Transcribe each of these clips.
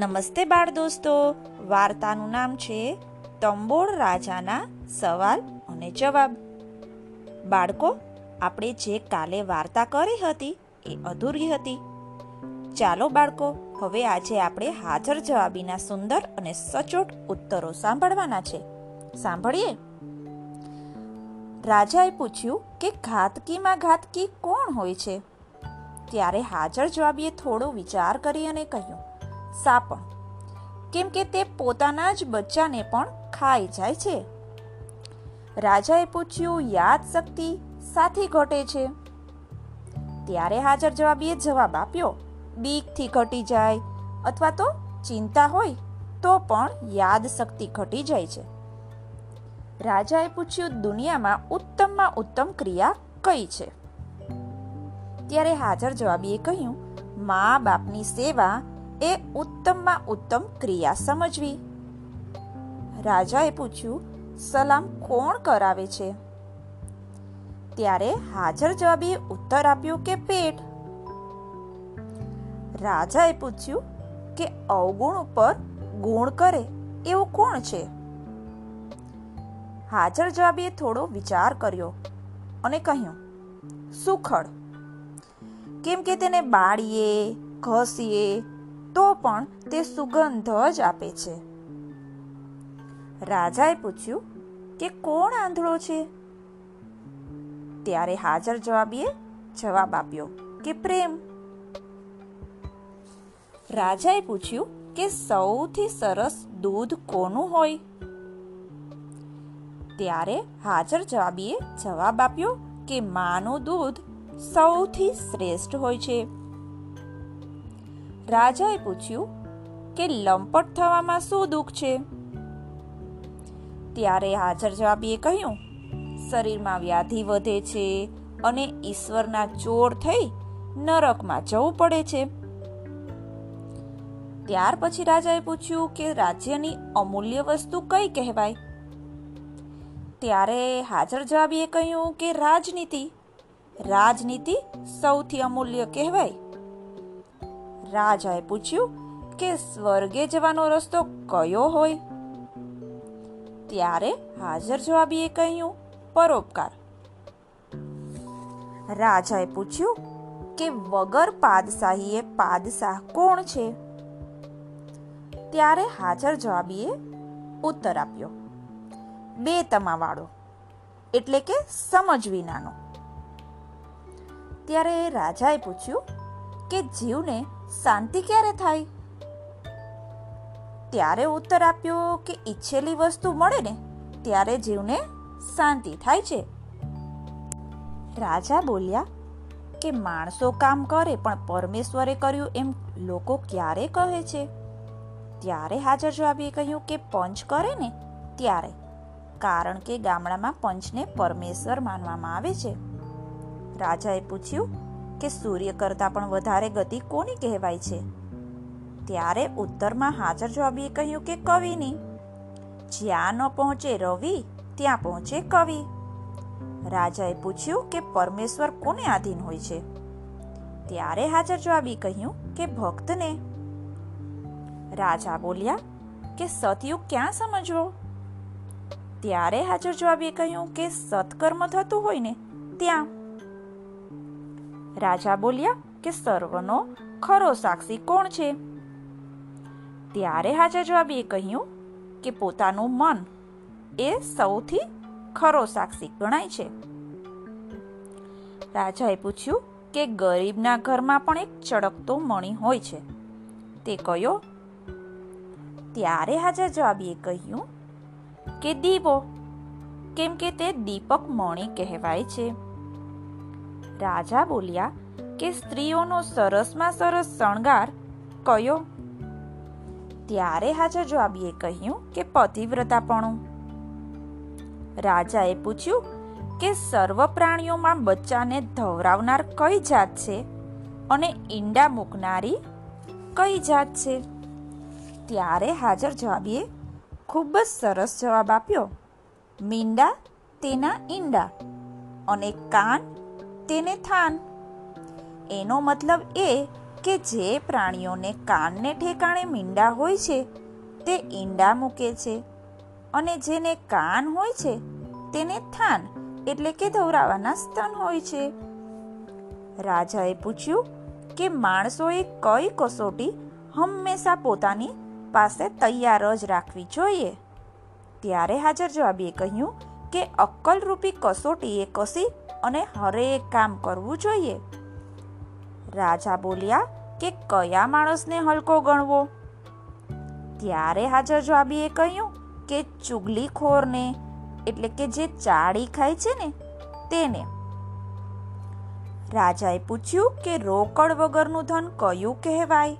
નમસ્તે બાળ દોસ્તો. વાર્તાનું નામ છે તંબોળ રાજાના સવાલ અને જવાબ. બાળકો, આપણે જે કાલે વાર્તા કરી હતી એ અધૂરી હતી. ચાલો બાળકો, હવે આજે આપણે હાજર જવાબીના સુંદર અને સચોટ ઉત્તરો સાંભળવાના છે. સાંભળીએ? રાજાએ પૂછ્યું કે ઘાતકીમાં ઘાતકી કોણ હોય છે? ત્યારે હાજર જવાબીએ થોડો વિચાર કરી અને કહ્યું સાપણ. કેમ કે તે પોતાના જ બચ્ચાને પણ ખાઈ જાય છે. રાજાએ પૂછ્યું, યાદ શક્તિ સાથી ઘટે છે? ત્યારે હાજર જવાબીએ જવાબ આપ્યો, બીકથી ઘટી જાય અથવા તો ચિંતા હોય તો પણ યાદ શક્તિ ઘટી જાય છે. રાજાએ પૂછ્યું, દુનિયામાં ઉત્તમમાં ઉત્તમ ક્રિયા કઈ છે? ત્યારે હાજર જવાબીએ કહ્યું, મા બાપની સેવા એ ઉત્તમમાં ઉત્તમ ક્રિયા સમજવી. રાજાએ પૂછ્યું, સલામ કોણ કરાવે છે? ત્યારે હાજર જવાબીએ ઉત્તર આપ્યો કે પેટ. રાજાએ પૂછ્યું કે અવગુણ ઉપર ગુણ કરે એવું કોણ છે? હાજર જવાબીએ થોડો વિચાર કર્યો અને કહ્યું, સુખડ. કેમ કે તેને બાળીએ, ઘસીએ પણ તે સુગંધ જ આપે છે. રાજાએ પૂછ્યું, કે કોણ આંધળો છે? ત્યારે હાજર જવાબીએ જવાબ આપ્યો, કે પ્રેમ. રાજાએ પૂછ્યું, કે સૌથી સરસ દૂધ કોનું હોય? ત્યારે હાજર જવાબીએ જવાબ આપ્યો, કે માનું દૂધ સૌથી શ્રેષ્ઠ હોય છે. રાજાએ પૂછ્યું, કે લંપટ થવામાં શું દુઃખ છે? ત્યારે હાજર જવાબીએ કહ્યું, શરીરમાં વ્યાધિ વધે છે અને ઈશ્વરના ચોર થઈ નરકમાં જવું પડે છે. ત્યાર પછી રાજાએ પૂછ્યું કે રાજ્યની અમૂલ્ય વસ્તુ કઈ કહેવાય? ત્યારે હાજર જવાબીએ કહ્યું કે રાજનીતિ. રાજનીતિ સૌથી અમૂલ્ય કહેવાય. રાજાએ પૂછ્યું કે સ્વર્ગે જવાનો રસ્તો કયો હોય? ત્યારે હાજર જવાબીએ કહ્યું, પરોપકાર. રાજાએ પૂછ્યું કે વગર પાદશાહીએ પાદશાહ કોણ છે? ત્યારે હાજર જવાબીએ ઉત્તર આપ્યો, બે તમાવાળો, એટલે કે સમજ વિનાનો ત્યારે રાજાએ પૂછ્યું કે જીવને શાંતિ ક્યારે થાય? ત્યારે ઉત્તર આપ્યો કે ઈચ્છેલી વસ્તુ મળે ને, ત્યારે જીવને શાંતિ થાય છે. રાજા બોલ્યા કે માણસો કામ કરે પણ પરમેશ્વરે કર્યું એમ લોકો ક્યારે કહે છે? ત્યારે હાજર જવાબીએ કહ્યું કે પંચ કરે ને, ત્યારે. કારણ કે ગામડામાં પંચને પરમેશ્વર માનવામાં આવે છે. રાજાએ પૂછ્યું કે સૂર્ય કરતાં પણ વધારે ગતિ કોની કહેવાય છે? ત્યારે ઉત્તરમાં હાજર જવાબીએ કહ્યું કે કવિની. જ્યાં ન પહોંચે રવિ, ત્યાં પહોંચે કવિ. રાજાએ પૂછ્યું કે પરમેશ્વર કોને આધીન હોય છે? ત્યારે હાજર જવાબી કહ્યું કે ભક્તને. રાજા બોલ્યા કે સતયુગ ક્યાં સમજવો? ત્યારે હાજર જવાબીએ કહ્યું કે સત્કર્મ થતું હોય ને, ત્યાં. રાજા બોલ્યા કે સર્વનો ખરો સાક્ષી કોણ છે? ત્યારે હાજર જવાબીએ કહ્યું કે પોતાનું મન એ સૌથી ખરો સાક્ષી ગણાય છે. રાજાએ પૂછ્યું કે ગરીબના ઘરમાં પણ એક ચળકતો મણી હોય છે. તે કયો? ત્યારે હાજર જવાબીએ કહ્યું કે દીવો, કેમ કે તે દીપક મણી કહેવાય છે. રાજા બોલ્યા, કે સ્ત્રીઓનો સરસમાં સરસ શણગાર કયો? ત્યારે હાજર જવાબીએ કહ્યું કે પતિવ્રતાપણું. રાજાએ પૂછ્યું કે સર્વ પ્રાણીઓમાં બચ્ચાને ધવરાવનાર કઈ જાત છે અને ઈંડા મૂકનારી કઈ જાત છે? ત્યારે હાજર જવાબીએ ખૂબ જ સરસ જવાબ આપ્યો, મીંડા તેના ઈંડા અને કાન તેને થાન. એનો મતલબ એ કે જે પ્રાણીઓને કાનને ઠેકાણે મીંડા હોય છે, તે ઈંડા મૂકે છે અને જેને કાન હોય છે, તેને થાન એટલે કે ધવરાવાના સ્તન હોય છે. રાજાએ પૂછ્યું કે માણસોએ કઈ કસોટી હંમેશા પોતાની પાસે તૈયાર જ રાખવી જોઈએ? ત્યારે હાજર જવાબીએ કહ્યું કે અક્કલરૂપી કસોટીએ કસી અને હરેક કામ કરવું જોઈએ. રાજા બોલ્યા કે કયા માણસને હલકો ગણવો? ત્યારે હાજર જવાબીએ કહ્યું કે ચુગલીખોરને, એટલે કે જે ચાળી ખાય છે ને, તેને. રાજાએ પૂછ્યું કે રોકડ વગરનું ધન કયું કહેવાય?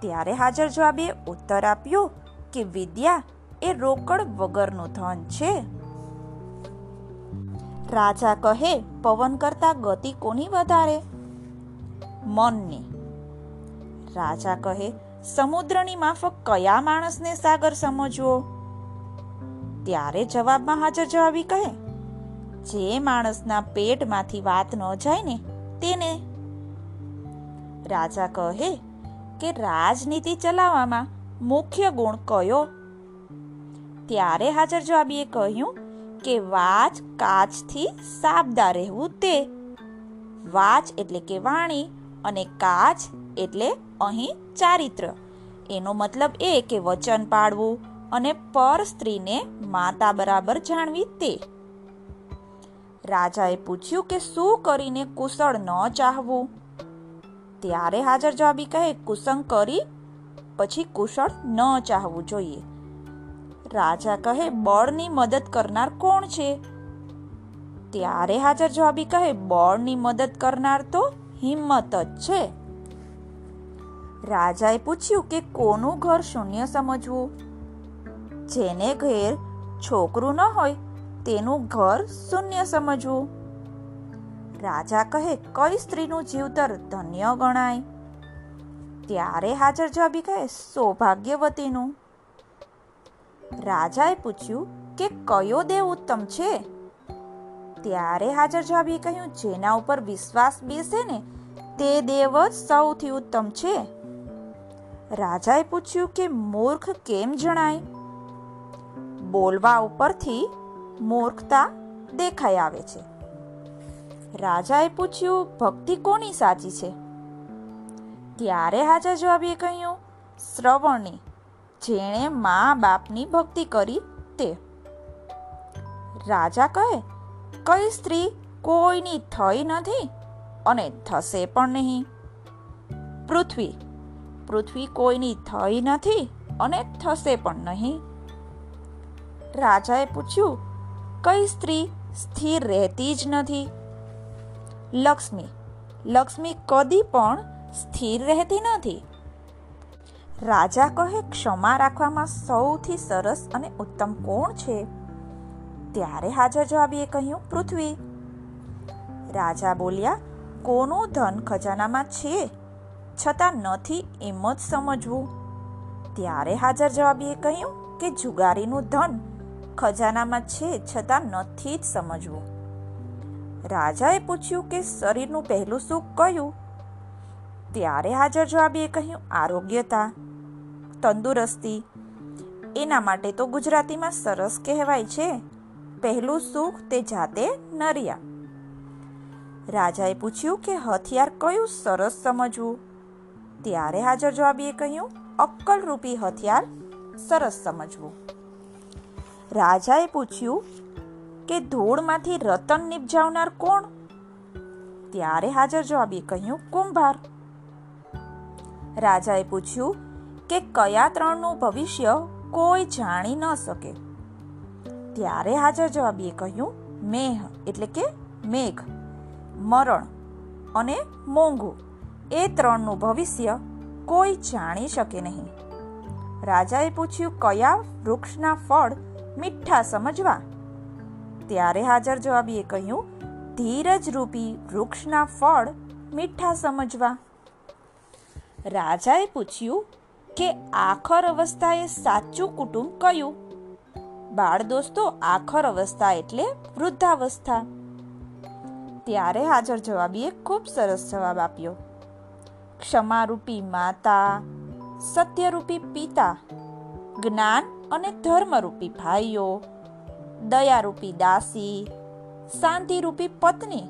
ત્યારે હાજર જવાબે ઉત્તર આપ્યો કે વિદ્યા એ રોકડ વગરનું ધન છે. રાજા કહે, પવન કરતા ગતિ કોની વધારે? મનની. રાજા કહે, સમુદ્રની માફક કયા માણસને સાગર સમજવો? ત્યારે જવાબમાં હાજર જવાબી કહે, જે માણસના પેટમાંથી વાત ન જાય ને તેને. રાજા કહે, કે રાજનીતિ ચલાવવામાં મુખ્ય ગુણ કયો? ત્યારે હાજર જવાબીએ કહ્યું કે વાચ કાચથી સાબદા રહેવું તે. વાચ એટલે કે વાણી અને કાચ એટલે અહીં ચારિત્ર. એનો મતલબ એ કે વચન પાડવું અને પર સ્ત્રીને માતા બરાબર જાણવી તે. રાજાએ પૂછ્યું કે શું કરીને કુશળ ન ચાહવું? ત્યારે હાજર જવાબી કહે, કુસંગ કરી, પછી કુશળ ન ચાહવું જોઈએ. રાજા કહે, બળની મદદ કરનાર કોણ છે? ત્યારે હાજર જવાબી કહે, બળની મદદ કરનાર તો હિંમત જ છે. રાજાએ પૂછ્યું કે, કોનું ઘર શૂન્ય સમજવું? જેને ઘેર છોકરું ન હોય, તેનું ઘર શૂન્ય સમજવું? રાજા કહે, કઈ સ્ત્રીનું જીવતર ધન્ય ગણાય? ત્યારે હાજર જવાબી કહે, સૌભાગ્યવતીનું. રાજાએ પૂછ્યું કે કયો દેવ ઉત્તમ છે? ત્યારે હાજર જવાબીએ કહ્યું, જેના ઉપર વિશ્વાસ બેસે ને તે દેવ જ સૌથી ઉત્તમ છે. રાજાએ પૂછ્યું કે મૂર્ખ કેમ જણાય? બોલવા ઉપરથી મૂર્ખતા દેખાઈ આવે છે. રાજાએ પૂછ્યું, ભક્તિ કોની સાચી છે? ત્યારે હાજર જવાબીએ કહ્યું શ્રવણની જેણે મા બાપની ભક્તિ કરી તે. રાજા કહે, કઈ સ્ત્રી કોઈની થઈ નથી અને થશે પણ નહીં. પૃથ્વી પૃથ્વી કોઈની થઈ નથી અને થશે પણ નહીં. રાજાએ પૂછ્યું, કઈ સ્ત્રી સ્થિર રહેતી જ નથી? લક્ષ્મી લક્ષ્મી કદી પણ સ્થિર રહેતી નથી રાજા કહે, ક્ષમા રાખવામાં સૌથી સરસ અને ઉત્તમ કોણ છે? ત્યારે હાજર જવાબીએ કહ્યું, પૃથ્વી. રાજા બોલ્યા, કોનું ધન ખજાનામાં છે? છતાં નથી એમ જ સમજવું. ત્યારે હાજર જવાબીએ કહ્યું, કે જુગારીનું ધન ખજાનામાં છે, છતાં નથી જ સમજવું. રાજાએ પૂછ્યું કે, શરીરનું પહેલું સુખ કયું? ત્યારે હાજર જવાબીએ કહ્યું, આરોગ્યતા. તંદુરસ્તી. એના માટે તો ગુજરાતીમાં સરસ કહેવાય છે. પહેલું સુખ તે જાતે નર્યા. રાજાએ પૂછ્યું કે હથિયાર કયું સરસ સમજવું? ત્યારે હાજર જવાબીએ કહ્યું, અક્કલરૂપી હથિયાર સરસ સમજવું. રાજાએ પૂછ્યું કે ધૂળમાંથી રતન નિપજાવનાર કોણ? ત્યારે હાજર જવાબીએ કહ્યું, કુંભાર. રાજાએ પૂછ્યું કે કયા ત્રણનું ભવિષ્ય કોઈ જાણી ન શકે. ત્યારે હાજર જવાબીએ કહ્યું મેહ એટલે કે મેઘ, મરણ અને મોંઘું. એ ત્રણનું ભવિષ્ય કોઈ જાણી શકે નહીં. રાજાએ પૂછ્યું, કયા વૃક્ષના ફળ મીઠા સમજવા? ત્યારે હાજર જવાબીએ કહ્યું ધીરજ રૂપી વૃક્ષના ફળ મીઠા સમજવા. રાજાએ પૂછ્યું કે આખર અવસ્થાએ સાચું કુટુંબ કયું? બાળ દોસ્તો, આખર અવસ્થા એટલે વૃદ્ધાવસ્થા. ત્યારે હાજર જવાબીએ ખૂબ સરસ જવાબ આપ્યો. ક્ષમારૂપી માતા, સત્યરૂપી પિતા, જ્ઞાન અને ધર્મરૂપી ભાઈઓ, દયારૂપી દાસી, શાંતિરૂપી પત્ની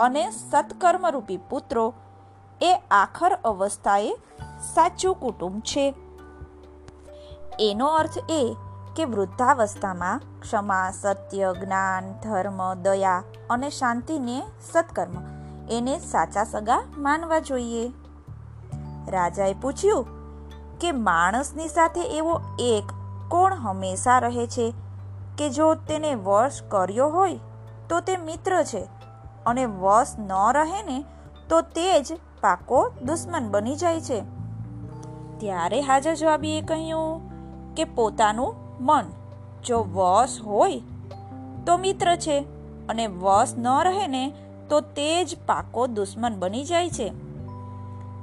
અને સત્કર્મરૂપી પુત્રો એ આખર અવસ્થાએ સાચું કુટુંબ છે. એનો અર્થ એ કે વૃદ્ધાવસ્થામાં ક્ષમા, સત્ય, જ્ઞાન, ધર્મ, દયા અને શાંતિને સત્કર્મ, એને સાચા સગા માનવા જોઈએ. રાજાએ પૂછ્યું કે માણસની સાથે એવો એક કોણ હંમેશા રહે છે? કે જો તેને વશ કર્યો હોય, તો તે મિત્ર છે અને વશ ન રહે ને, તો તે જ પાકો દુશ્મન બની જાય છે. ત્યારે હાજર જવાબીએ કહ્યું કે પોતાનું મન જો વશ હોય તો મિત્ર છે અને વશ ન રહે ને તો તે જ પાકો દુશ્મન બની જાય છે.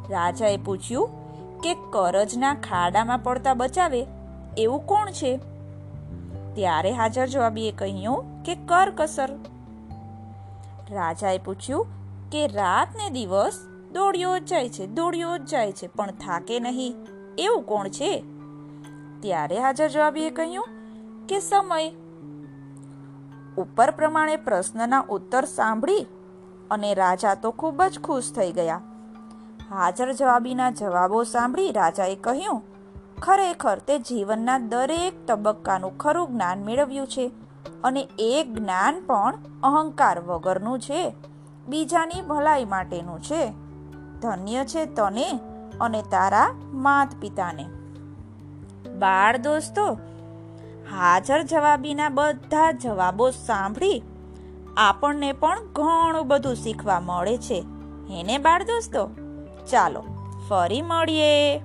રાજાએ પૂછ્યું કે કરજના ખાડામાં પડતા બચાવે એવું કોણ છે? ત્યારે હાજર જવાબીએ કહ્યું કે કરકસર. રાજાએ પૂછ્યું કે રાત ને દિવસ દોડ્યો જ જાય છે, દોડ્યો જ જાય છે, પણ થાકે નહીં. એવું કોણ છે? ત્યારે હાજર જવાબીએ કહ્યું કે સમય. ઉપર પ્રમાણે પ્રશ્નના ઉત્તર સાંભળી અને રાજા તો ખૂબ જ ખુશ થઈ ગયા. હાજર જવાબીના જવાબો સાંભળી રાજાએ કહ્યું, ખરેખર તે જીવનના દરેક તબક્કાનું ખરું જ્ઞાન મેળવ્યું છે અને એ જ્ઞાન પણ અહંકાર વગરનું છે. બીજાની ભલાઈ માટેનું છે. ધન્ય છે તને અને તારા માત પિતાને બાળ દોસ્તો, હાજર જવાબીના બધા જવાબો સાંભળી આપણને પણ ઘણું બધું શીખવા મળે છે. હેને બાળ દોસ્તો? ચાલો, ફરી મળીએ.